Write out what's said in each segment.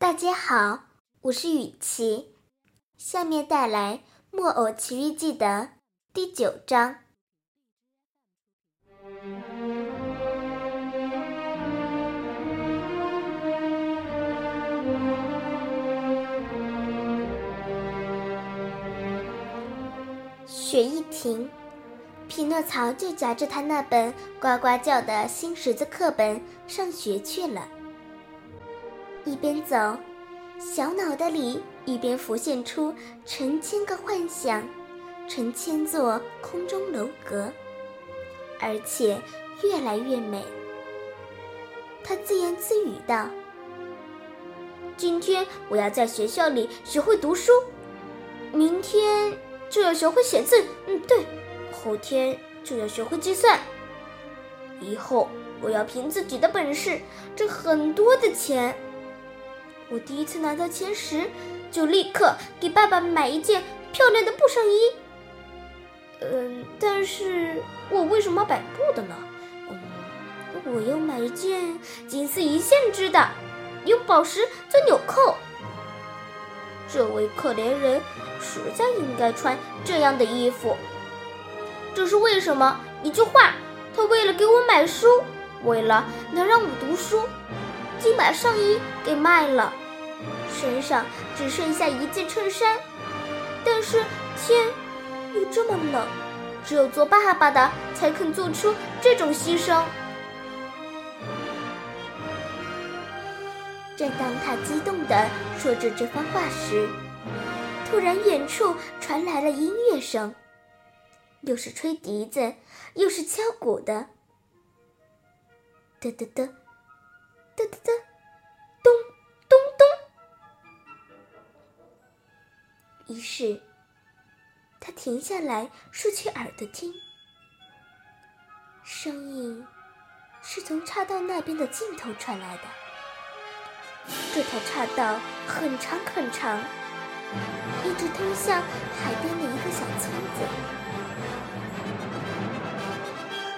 大家好，我是雨琪，下面带来《木偶奇遇记》的第九章。雪一停，匹诺曹就夹着他那本呱呱叫的新识字课本上学去了。一边走，小脑袋里一边浮现出成千个幻想，成千座空中楼阁，而且越来越美。他自言自语道：“今天我要在学校里学会读书，明天就要学会写字。嗯，对，后天就要学会计算。以后我要凭自己的本事挣很多的钱。”我第一次拿到钱时，就立刻给爸爸买一件漂亮的布上衣。嗯，但是我为什么摆布的呢？嗯，我要买一件金丝一线织的，有宝石做纽扣。这位可怜人实在应该穿这样的衣服。这是为什么？一句话，他为了给我买书，为了能让我读书。竟把上衣给卖了，身上只剩下一件衬衫。但是天又这么冷，只有做爸爸的才肯做出这种牺牲。正当他激动地说着这番话时，突然远处传来了音乐声，又是吹笛子，又是敲鼓的，嘚嘚嘚。哒哒哒，咚咚咚。于是，他停下来，竖起耳朵听。声音是从岔道那边的尽头传来的。这条岔道很长很长，一直通向海边的一个小村子。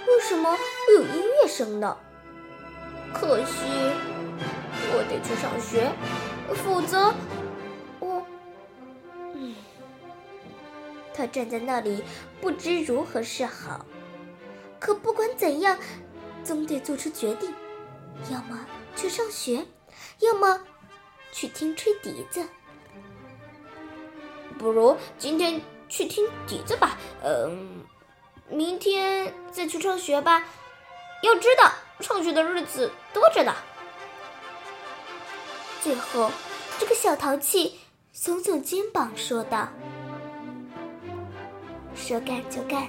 为什么会有音乐声呢？可惜，我得去上学，否则我……嗯，他站在那里，不知如何是好。可不管怎样，总得做出决定：要么去上学，要么去听吹笛子。不如今天去听笛子吧，嗯，明天再去上学吧。要知道。上学的日子多着呢。最后，这个小淘气耸耸肩膀说道：“说干就干。”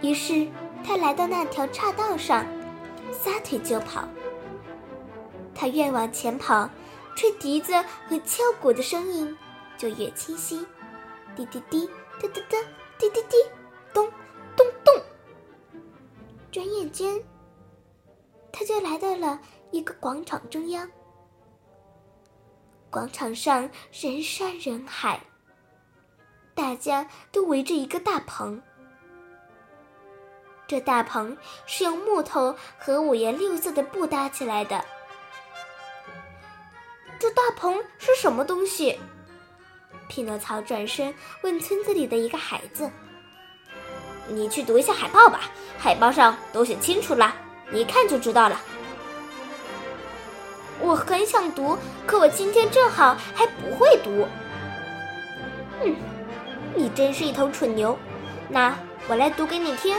于是他来到那条岔道上，撒腿就跑。他越往前跑，吹笛子和敲鼓的声音就越清晰。滴滴滴，哒哒哒，滴滴滴，咚咚咚。转眼间。他就来到了一个广场中央，广场上人山人海，大家都围着一个大棚。这大棚是用木头和五颜六色的布搭起来的。这大棚是什么东西？匹诺曹转身问村子里的一个孩子：“你去读一下海报吧，海报上都写清楚了。”一看就知道了。我很想读，可我今天正好还不会读。嗯，你真是一头蠢牛。那我来读给你听。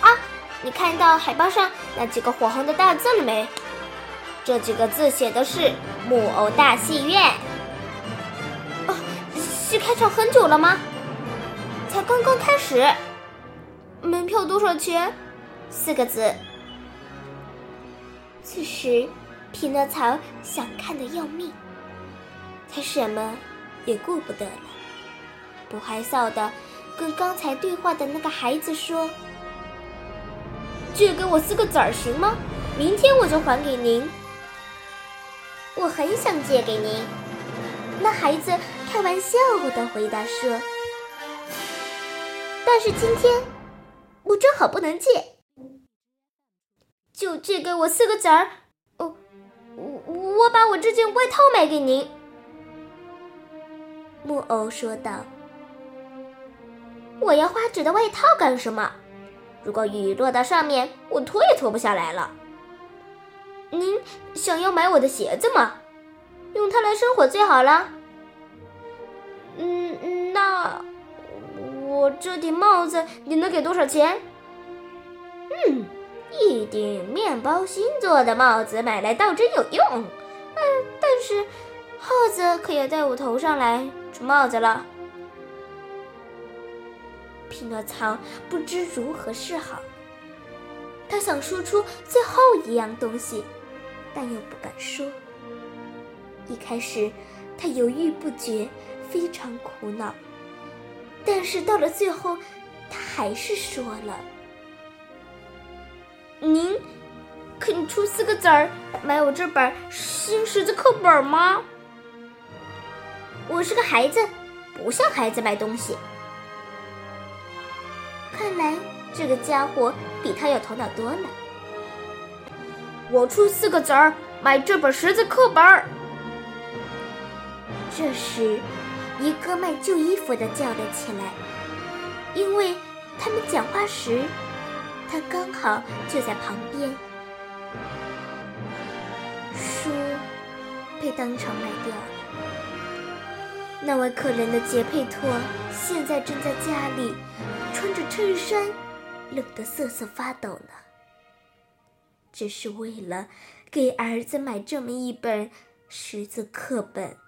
啊，你看到海报上那几个火红的大字了没？这几个字写的是“木偶大戏院”。啊，戏开场很久了吗？才刚刚开始。门票多少钱？四个字。此时，匹诺曹想看的要命，他什么也顾不得了，不害臊的跟刚才对话的那个孩子说：“借给我四个子儿行吗？明天我就还给您。”我很想借给您，那孩子开玩笑的回答说：“但是今天我正好不能借。”就借给我四个子儿，哦，我我把我这件外套买给您。”木偶说道。“我要花纸的外套干什么？如果雨落到上面，我脱也脱不下来了。”“您想要买我的鞋子吗？用它来生火最好了。”“嗯，那我这顶帽子你能给多少钱？”“嗯。”一顶面包星做的帽子买来倒真有用，嗯，但是耗子可要戴我头上来出帽子了。匹诺曹不知如何是好，他想说出最后一样东西，但又不敢说。一开始，他犹豫不决，非常苦恼，但是到了最后，他还是说了。您肯出四个子儿买我这本新识字课本吗？我是个孩子，不像孩子买东西。看来这个家伙比他有头脑多了。我出四个子儿买这本识字课本。这时，一个卖旧衣服的叫了起来，因为他们讲话时。好就在旁边，书被当场卖掉。那位可怜的杰佩托现在正在家里穿着衬衫，冷得瑟瑟发抖呢。只是为了给儿子买这么一本识字课本。